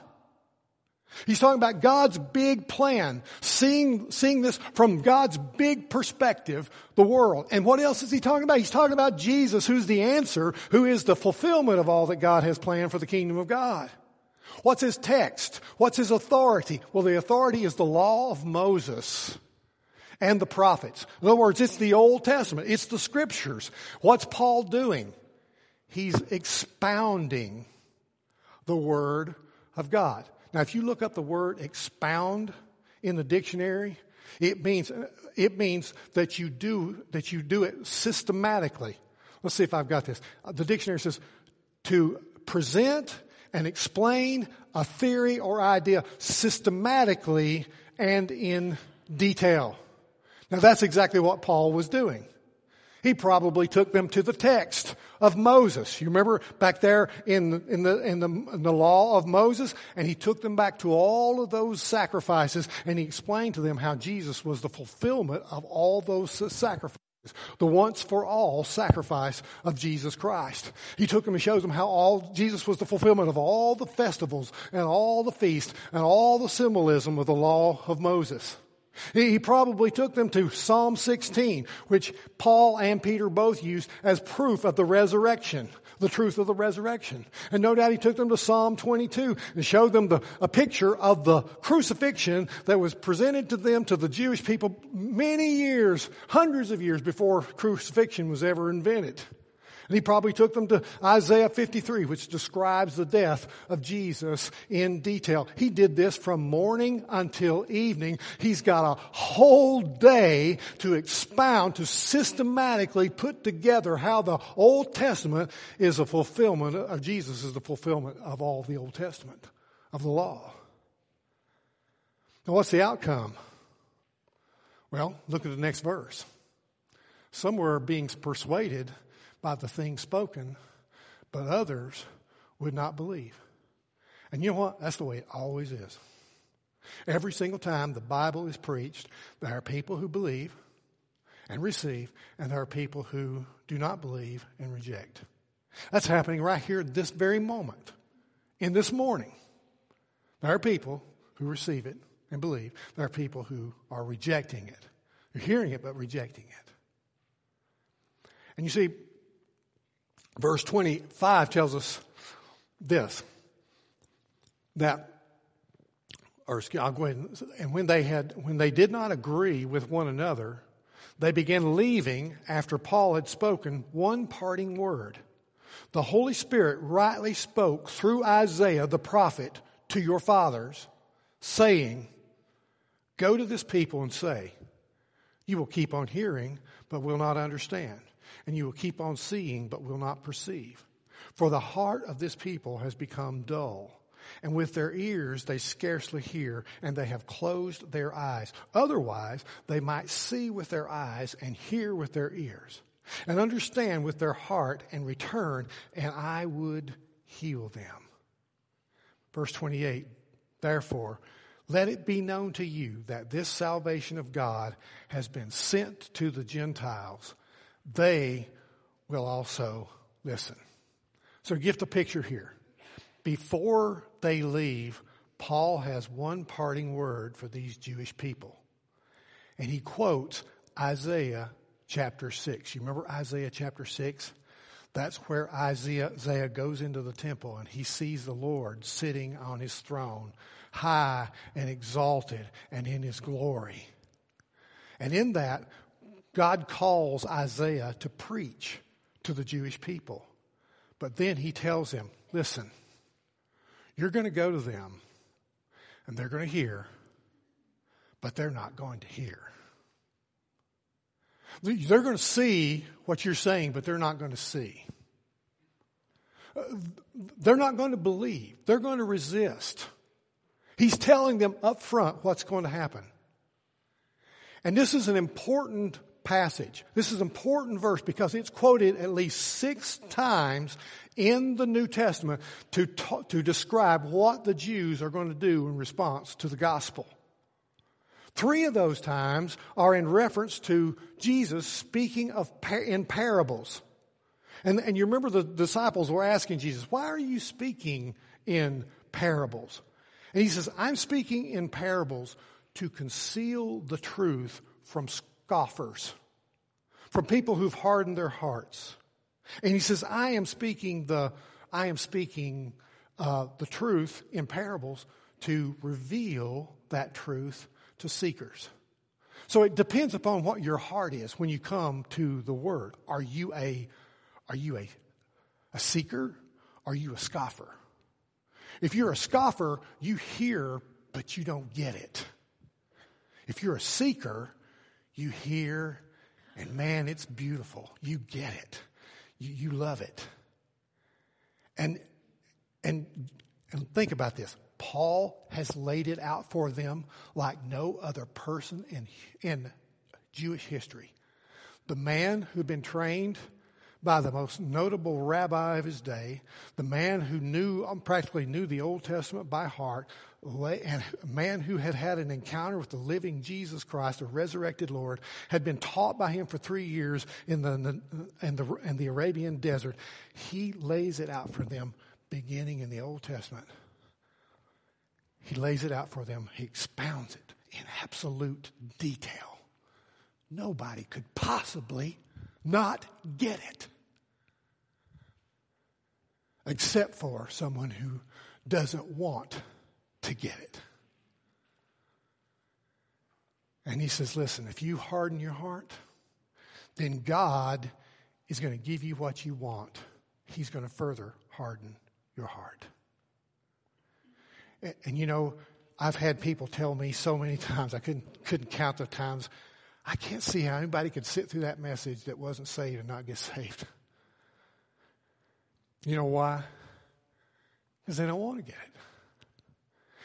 He's talking about God's big plan, seeing, seeing this from God's big perspective, the world. And what else is he talking about? He's talking about Jesus, who's the answer, who is the fulfillment of all that God has planned for the kingdom of God. What's his text? What's his authority? Well, the authority is the law of Moses and the prophets. In other words, it's the Old Testament. It's the scriptures. What's Paul doing? He's expounding the Word of God. Now, if you look up the word expound in the dictionary, it means, it means that you do, that you do it systematically. Let's see if I've got this. The dictionary says to present and explain a theory or idea systematically and in detail. Now that's exactly what Paul was doing. He probably took them to the text of Moses. You remember back there in in the, in the, in the law of Moses? And he took them back to all of those sacrifices and he explained to them how Jesus was the fulfillment of all those sacrifices the once for all sacrifice of Jesus Christ. He took them and shows them how all Jesus was the fulfillment of all the festivals and all the feasts and all the symbolism of the law of Moses. He probably took them to Psalm 16, which Paul and Peter both used as proof of the resurrection, the truth of the resurrection. And no doubt he took them to Psalm 22 and showed them the, a picture of the crucifixion that was presented to them, to the Jewish people, many years, hundreds of years before crucifixion was ever invented. And he probably took them to Isaiah 53, which describes the death of Jesus in detail. He did this from morning until evening. He's got a whole day to expound, to systematically put together how the Old Testament is a fulfillment of Jesus is the fulfillment of all the Old Testament, of the law. Now what's the outcome? Well, look at the next verse. Some were being persuaded by the things spoken, but others would not believe. And you know what? That's the way it always is. Every single time the Bible is preached, there are people who believe and receive, and there are people who do not believe and reject. That's happening right here this very moment, in this morning. There are people who receive it and believe. There are people who are rejecting it. They're hearing it, but rejecting it. And you see, verse 25 tells us this that or I'll go ahead and, and when they had when they did not agree with one another, they began leaving after Paul had spoken one parting word. The Holy Spirit rightly spoke through Isaiah the prophet to your fathers, saying, Go to this people and say, You will keep on hearing, but will not understand, and you will keep on seeing, but will not perceive. For the heart of this people has become dull and with their ears they scarcely hear, and they have closed their eyes. Otherwise, they might see with their eyes and hear with their ears, and understand with their heart and return, and I would heal them. Verse 28 Therefore, let it be known to you that this salvation of God has been sent to the Gentiles. They will also listen. So, get the picture here. Before they leave, Paul has one parting word for these Jewish people. And he quotes Isaiah chapter 6. You remember Isaiah chapter 6? That's where Isaiah, Isaiah goes into the temple and he sees the Lord sitting on his throne, high and exalted and in his glory. And in that, God calls Isaiah to preach to the Jewish people. But then he tells him, listen, you're going to go to them and they're going to hear, but they're not going to hear. They're going to see what you're saying, but they're not going to see. Uh, they're not going to believe. They're going to resist. He's telling them up front what's going to happen. And this is an important passage. This is an important verse because it's quoted at least six times in the New Testament to, to describe what the Jews are going to do in response to the gospel. Three of those times are in reference to Jesus speaking of in parables. And, and you remember the disciples were asking Jesus, why are you speaking in parables? And he says, I'm speaking in parables to conceal the truth from scoffers, from people who've hardened their hearts. And he says, I am speaking the, I am speaking uh, the truth in parables to reveal that truth to seekers. So it depends upon what your heart is when you come to the word. Are you a, are you a, a seeker? Are you a scoffer? If you're a scoffer, you hear, but you don't get it. If you're a seeker, you hear, and man, it's beautiful. You get it. You, you love it. And, and, and think about this. Paul has laid it out for them like no other person in, in Jewish history. The man who'd been trained by the most notable rabbi of his day, the man who knew, um, practically knew the Old Testament by heart, and a man who had had an encounter with the living Jesus Christ, the resurrected Lord, had been taught by him for three years in the, in the, in the Arabian desert. He lays it out for them beginning in the Old Testament. He lays it out for them. He expounds it in absolute detail. Nobody could possibly not get it. Except for someone who doesn't want to get it. And he says, listen, if you harden your heart, then God is going to give you what you want. He's going to further harden your heart. And, and, you know, I've had people tell me so many times, I couldn't, couldn't count the times, I can't see how anybody could sit through that message that wasn't saved and not get saved. You know why? Because they don't want to get it.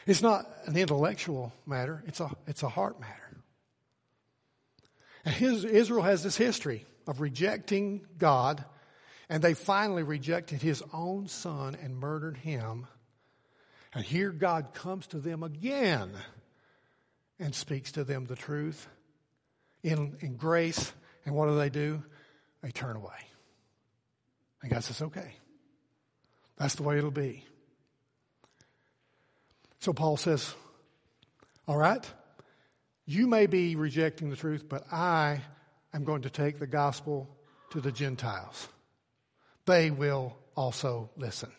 It's not an intellectual matter, it's a, it's a heart matter. And his, Israel has this history of rejecting God, and they finally rejected his own son and murdered him. And here God comes to them again and speaks to them the truth in, in grace. And what do they do? They turn away. And God says, okay, that's the way it'll be. So Paul says, All right? You may be rejecting the truth, but I am going to take the gospel to the Gentiles. They will also listen.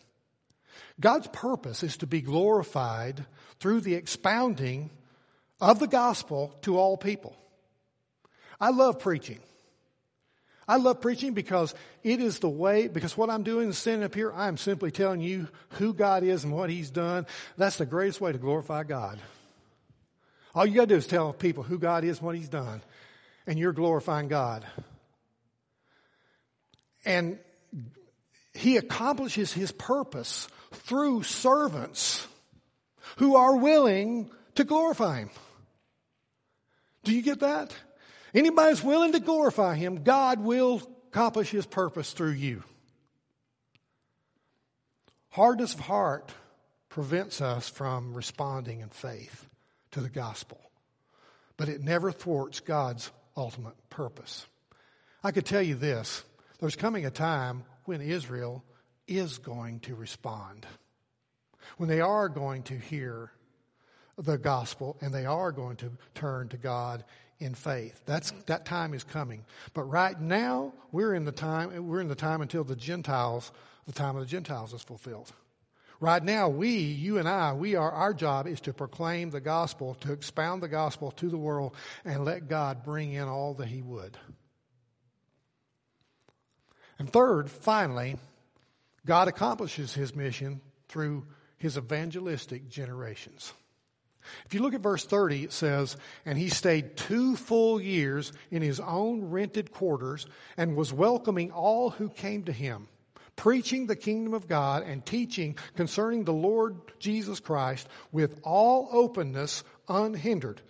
God's purpose is to be glorified through the expounding of the gospel to all people. I love preaching. I love preaching because it is the way, because what I'm doing is standing up here, I'm simply telling you who God is and what He's done. That's the greatest way to glorify God. All you gotta do is tell people who God is and what He's done, and you're glorifying God. And He accomplishes His purpose through servants who are willing to glorify Him. Do you get that? Anybody that's willing to glorify Him, God will accomplish His purpose through you. Hardness of heart prevents us from responding in faith to the gospel, but it never thwarts God's ultimate purpose. I could tell you this there's coming a time when Israel is going to respond, when they are going to hear the gospel and they are going to turn to God in faith. That's, that time is coming. But right now, we're in the time, we're in the time until the Gentiles, the time of the Gentiles is fulfilled. Right now, we, you and I, we are, our job is to proclaim the gospel, to expound the gospel to the world, and let God bring in all that He would. And third, finally, God accomplishes His mission through His evangelistic generations. If you look at verse 30, it says, And he stayed two full years in his own rented quarters and was welcoming all who came to him, preaching the kingdom of God and teaching concerning the Lord Jesus Christ with all openness unhindered.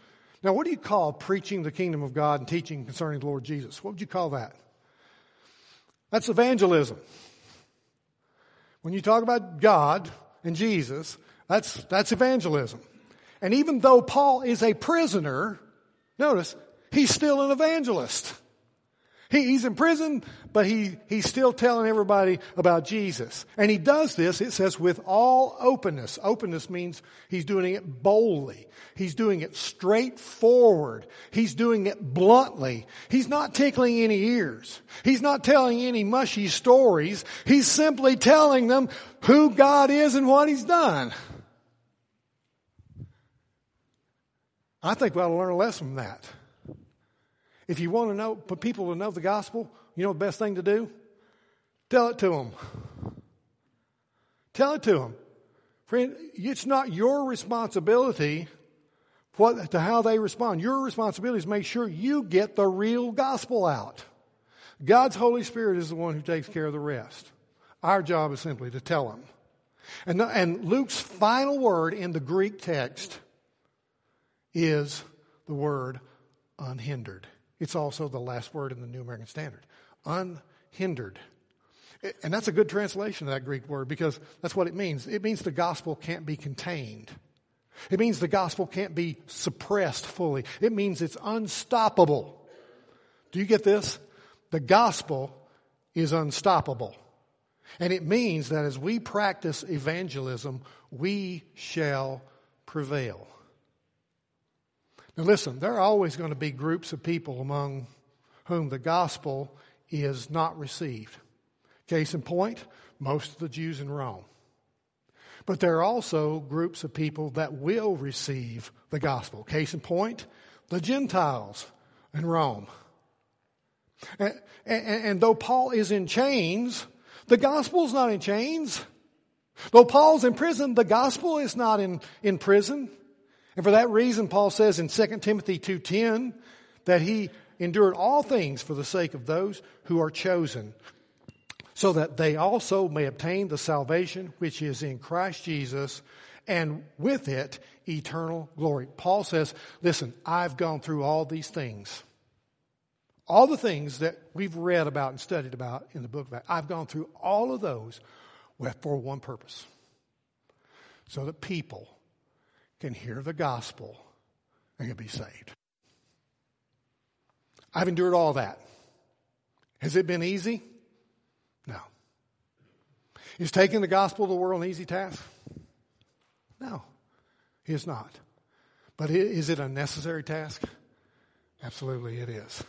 Now, what do you call preaching the kingdom of God and teaching concerning the Lord Jesus? What would you call that? That's evangelism. When you talk about God and Jesus, that's, that's evangelism. And even though Paul is a prisoner, notice, he's still an evangelist. He, he's in prison, but he, he's still telling everybody about Jesus. And he does this, it says, with all openness. Openness means he's doing it boldly. He's doing it straightforward. He's doing it bluntly. He's not tickling any ears. He's not telling any mushy stories. He's simply telling them who God is and what he's done. I think we ought to learn a lesson from that. If you want to know, for people to know the gospel, you know the best thing to do? Tell it to them. Tell it to them. Friend, it's not your responsibility what, to how they respond. Your responsibility is make sure you get the real gospel out. God's Holy Spirit is the one who takes care of the rest. Our job is simply to tell them. And, and Luke's final word in the Greek text is the word unhindered. It's also the last word in the New American Standard. Unhindered. And that's a good translation of that Greek word because that's what it means. It means the gospel can't be contained. It means the gospel can't be suppressed fully. It means it's unstoppable. Do you get this? The gospel is unstoppable. And it means that as we practice evangelism, we shall prevail. Now, listen, there are always going to be groups of people among whom the gospel is not received. Case in point, most of the Jews in Rome. But there are also groups of people that will receive the gospel. Case in point, the Gentiles in Rome. And, and, and though Paul is in chains, the gospel is not in chains. Though Paul's in prison, the gospel is not in, in prison. And for that reason, Paul says in 2 Timothy 2.10 that he endured all things for the sake of those who are chosen, so that they also may obtain the salvation which is in Christ Jesus, and with it, eternal glory. Paul says, listen, I've gone through all these things. All the things that we've read about and studied about in the book of Acts, I've gone through all of those for one purpose. So that people can hear the gospel and can be saved. I've endured all that. Has it been easy? No. Is taking the gospel to the world an easy task? No, it is not. But is it a necessary task? Absolutely, it is.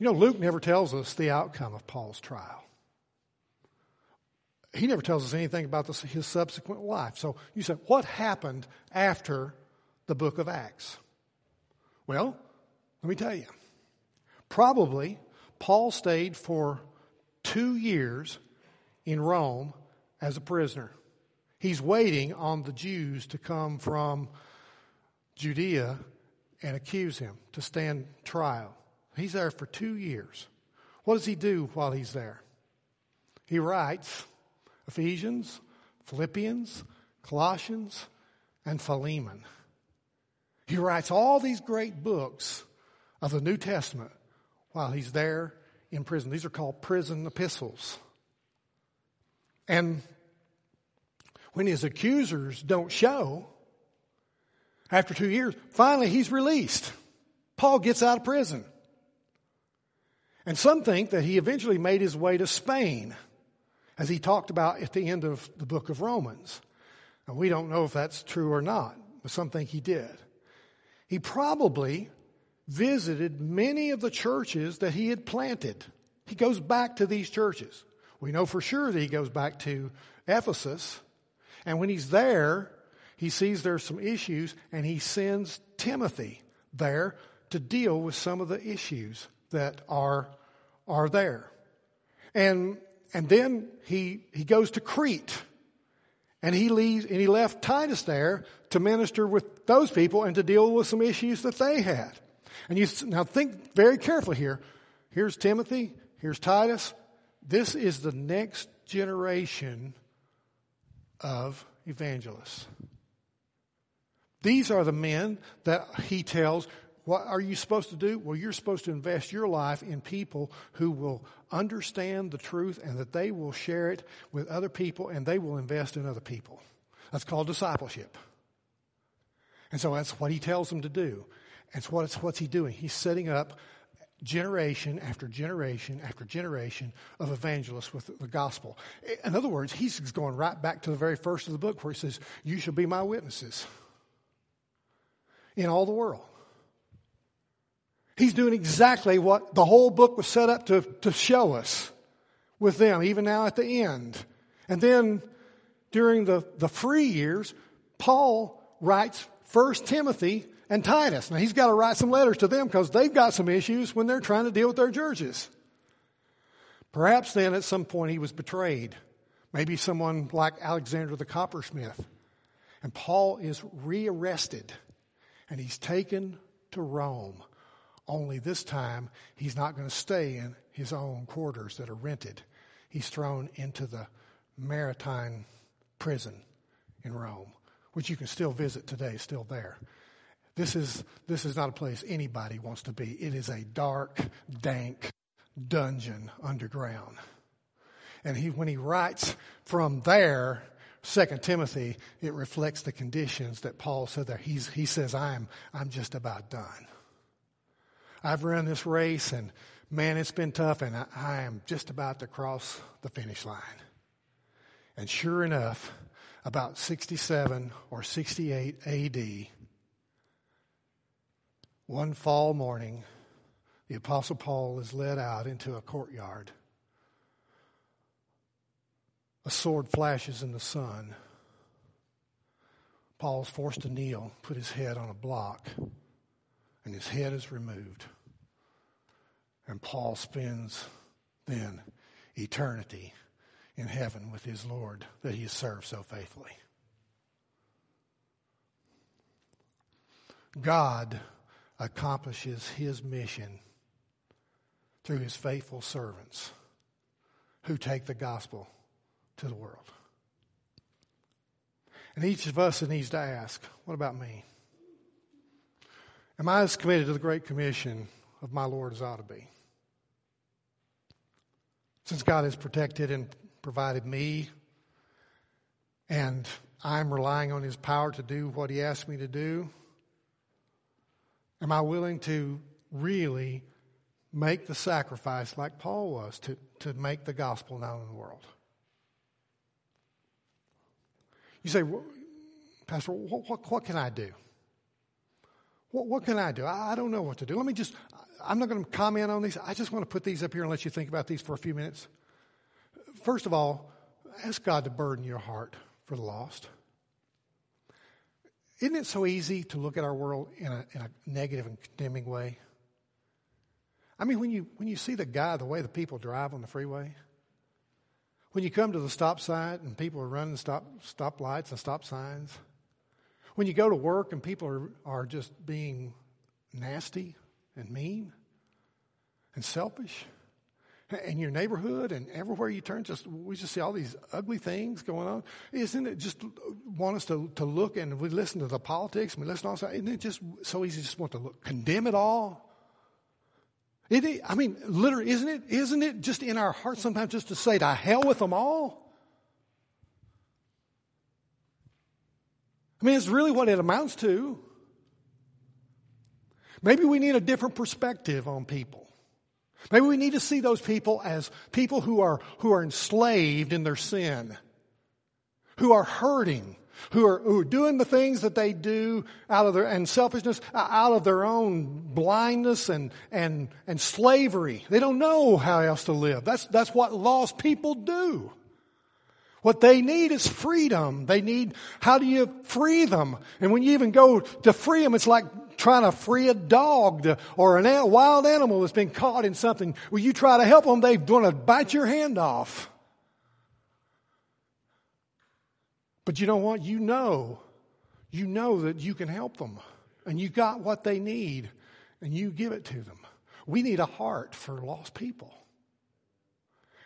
You know, Luke never tells us the outcome of Paul's trial. He never tells us anything about this, his subsequent life. So you said, what happened after the book of Acts? Well, let me tell you. Probably Paul stayed for two years in Rome as a prisoner. He's waiting on the Jews to come from Judea and accuse him to stand trial. He's there for two years. What does he do while he's there? He writes Ephesians, Philippians, Colossians, and Philemon. He writes all these great books of the New Testament while he's there in prison. These are called prison epistles. And when his accusers don't show, after two years, finally he's released. Paul gets out of prison. And some think that he eventually made his way to Spain, as he talked about at the end of the book of Romans. Now, we don't know if that's true or not, but some think he did. He probably visited many of the churches that he had planted. He goes back to these churches. We know for sure that he goes back to Ephesus. And when he's there, he sees there's some issues and he sends Timothy there to deal with some of the issues that are, are there. And, and then he, he goes to Crete and he leaves, and he left Titus there to minister with those people and to deal with some issues that they had. And you now think very carefully here. Here's Timothy. Here's Titus. This is the next generation of evangelists. These are the men that he tells, what are you supposed to do? Well, you're supposed to invest your life in people who will understand the truth and that they will share it with other people and they will invest in other people. That's called discipleship. And so that's what he tells them to do. And so what's, what's he doing? He's setting up generation after generation after generation of evangelists with the gospel. In other words, he's going right back to the very first of the book where he says, You shall be my witnesses in all the world. He's doing exactly what the whole book was set up to, to show us with them, even now at the end. And then during the, the free years, Paul writes First Timothy and Titus. Now he's got to write some letters to them because they've got some issues when they're trying to deal with their churches. Perhaps then at some point he was betrayed. Maybe someone like Alexander the coppersmith. And Paul is rearrested and he's taken to Rome. Only this time he's not going to stay in his own quarters that are rented. He's thrown into the Mamertine prison in Rome, which you can still visit today, still there. This is, this is not a place anybody wants to be. It is a dark, dank dungeon underground. And he, when he writes from there, Second Timothy, it reflects the conditions that Paul said there. He's, he says, I'm, I'm just about done. I've run this race and man, it's been tough and I, I am just about to cross the finish line. And sure enough, about 67 or 68 AD, one fall morning, the Apostle Paul is led out into a courtyard. A sword flashes in the sun. Paul is forced to kneel, put his head on a block, and his head is removed. And Paul spends then eternity in heaven with his Lord that he has served so faithfully. God accomplishes his mission through his faithful servants who take the gospel to the world. And each of us needs to ask, what about me? Am I as committed to the Great Commission of my Lord as I ought to be? Since God has protected and provided me, and I'm relying on His power to do what He asked me to do, Am I willing to really make the sacrifice like Paul was to, to make the gospel known in the world? You say, Pastor, what, what, what can I do? What, what can I do? I, I don't know what to do. Let me just, I'm not going to comment on these. I just want to put these up here and let you think about these for a few minutes. First of all, ask God to burden your heart for the lost. Isn't it so easy to look at our world in a, in a negative and condemning way? I mean, when you, when you see the guy, the way the people drive on the freeway, when you come to the stop sign and people are running stop, stop lights and stop signs, when you go to work and people are, are just being nasty and mean and selfish, in your neighborhood and everywhere you turn, just we just see all these ugly things going on. Isn't it just want us to, to look and we listen to the politics and we listen to all that? Isn't it just so easy just want to look, condemn it all? It, I mean, literally, isn't it? Isn't it just in our hearts sometimes just to say, "To hell with them all"? I mean, it's really what it amounts to. Maybe we need a different perspective on people. Maybe we need to see those people as people who are, who are enslaved in their sin, who are hurting, who are, who are doing the things that they do out of their, and selfishness, uh, out of their own blindness and, and, and slavery. They don't know how else to live. That's, that's what lost people do. What they need is freedom. They need, how do you free them? And when you even go to free them, it's like trying to free a dog or a wild animal that's been caught in something. When you try to help them, they're going to bite your hand off. But you know what? You know, you know that you can help them and you got what they need and you give it to them. We need a heart for lost people.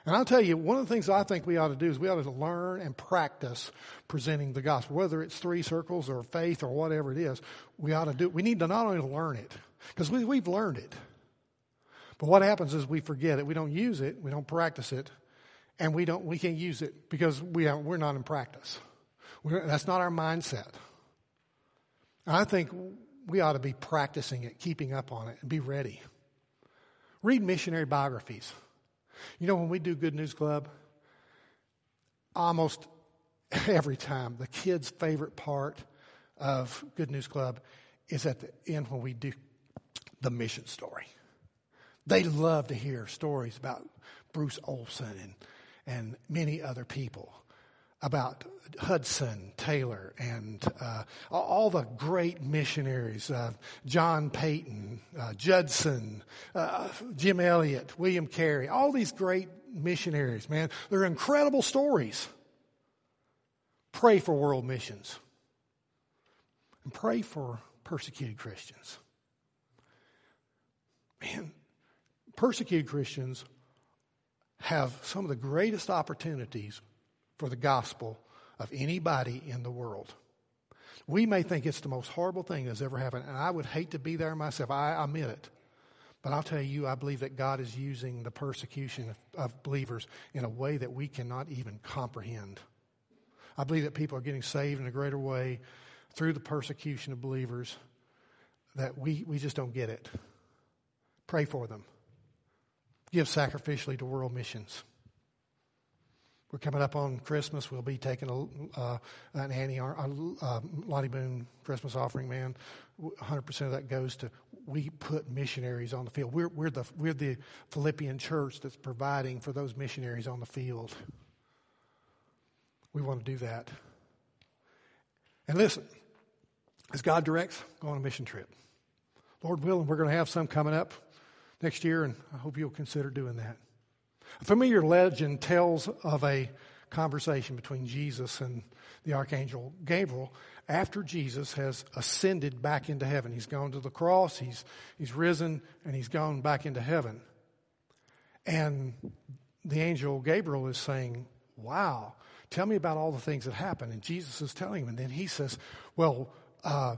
And I'll tell you, one of the things I think we ought to do is we ought to learn and practice presenting the gospel, whether it's three circles or faith or whatever it is. We ought to do. We need to not only learn it because we, we've learned it, but what happens is we forget it. We don't use it. We don't practice it, and we don't. We can't use it because we we're not in practice. We're, that's not our mindset. I think we ought to be practicing it, keeping up on it, and be ready. Read missionary biographies. You know, when we do Good News Club, almost every time, the kids' favorite part of Good News Club is at the end when we do the mission story. They love to hear stories about Bruce Olson and, and many other people about Hudson Taylor and uh, all the great missionaries, uh, John Paton, uh, Judson, uh, Jim Elliot, William Carey, all these great missionaries, man. They're incredible stories. Pray for world missions and pray for persecuted Christians. Man, persecuted Christians have some of the greatest opportunities for the gospel of anybody in the world. We may think it's the most horrible thing that's ever happened, and I would hate to be there myself. I admit it. But I'll tell you, I believe that God is using the persecution of, of, believers in a way that we cannot even comprehend. I believe that people are getting saved in a greater way through the persecution of believers that we, we just don't get it. Pray for them. Give sacrificially to world missions. We're coming up on Christmas. We'll be taking a, uh, an Annie, uh, uh, Lottie Moon Christmas offering, man. 100% of that goes to, we put missionaries on the field. We're, we're, the, we're the Philippian church that's providing for those missionaries on the field. We want to do that. And listen, as God directs, go on a mission trip. Lord willing, we're going to have some coming up next year, and I hope you'll consider doing that. A familiar legend tells of a conversation between Jesus and the archangel Gabriel after Jesus has ascended back into heaven. He's gone to the cross, he's, he's risen, and he's gone back into heaven. And the angel Gabriel is saying, Wow, tell me about all the things that happened. And Jesus is telling him. And then he says, Well, uh,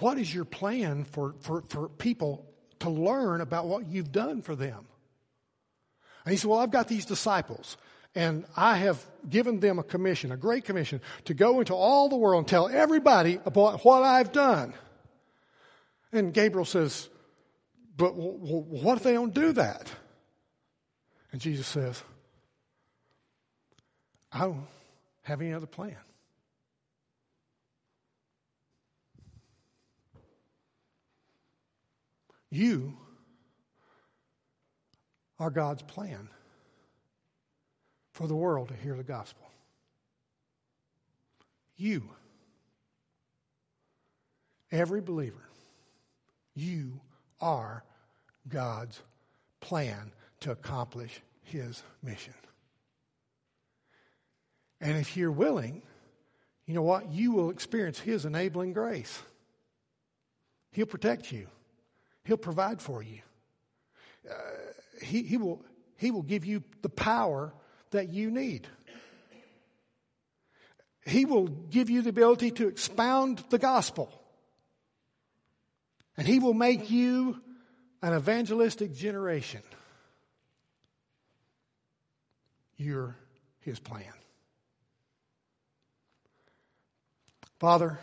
what is your plan for, for, for people to learn about what you've done for them? And he said, Well, I've got these disciples, and I have given them a commission, a great commission, to go into all the world and tell everybody about what I've done. And Gabriel says, But what if they don't do that? And Jesus says, I don't have any other plan. You are God's plan for the world to hear the gospel. You, every believer, you are God's plan to accomplish his mission. And if you're willing, you know what? You will experience his enabling grace. He'll protect you. He'll provide for you. Uh, he, he, will, he will give you the power that you need. He will give you the ability to expound the gospel. And He will make you an evangelistic generation. You're His plan. Father,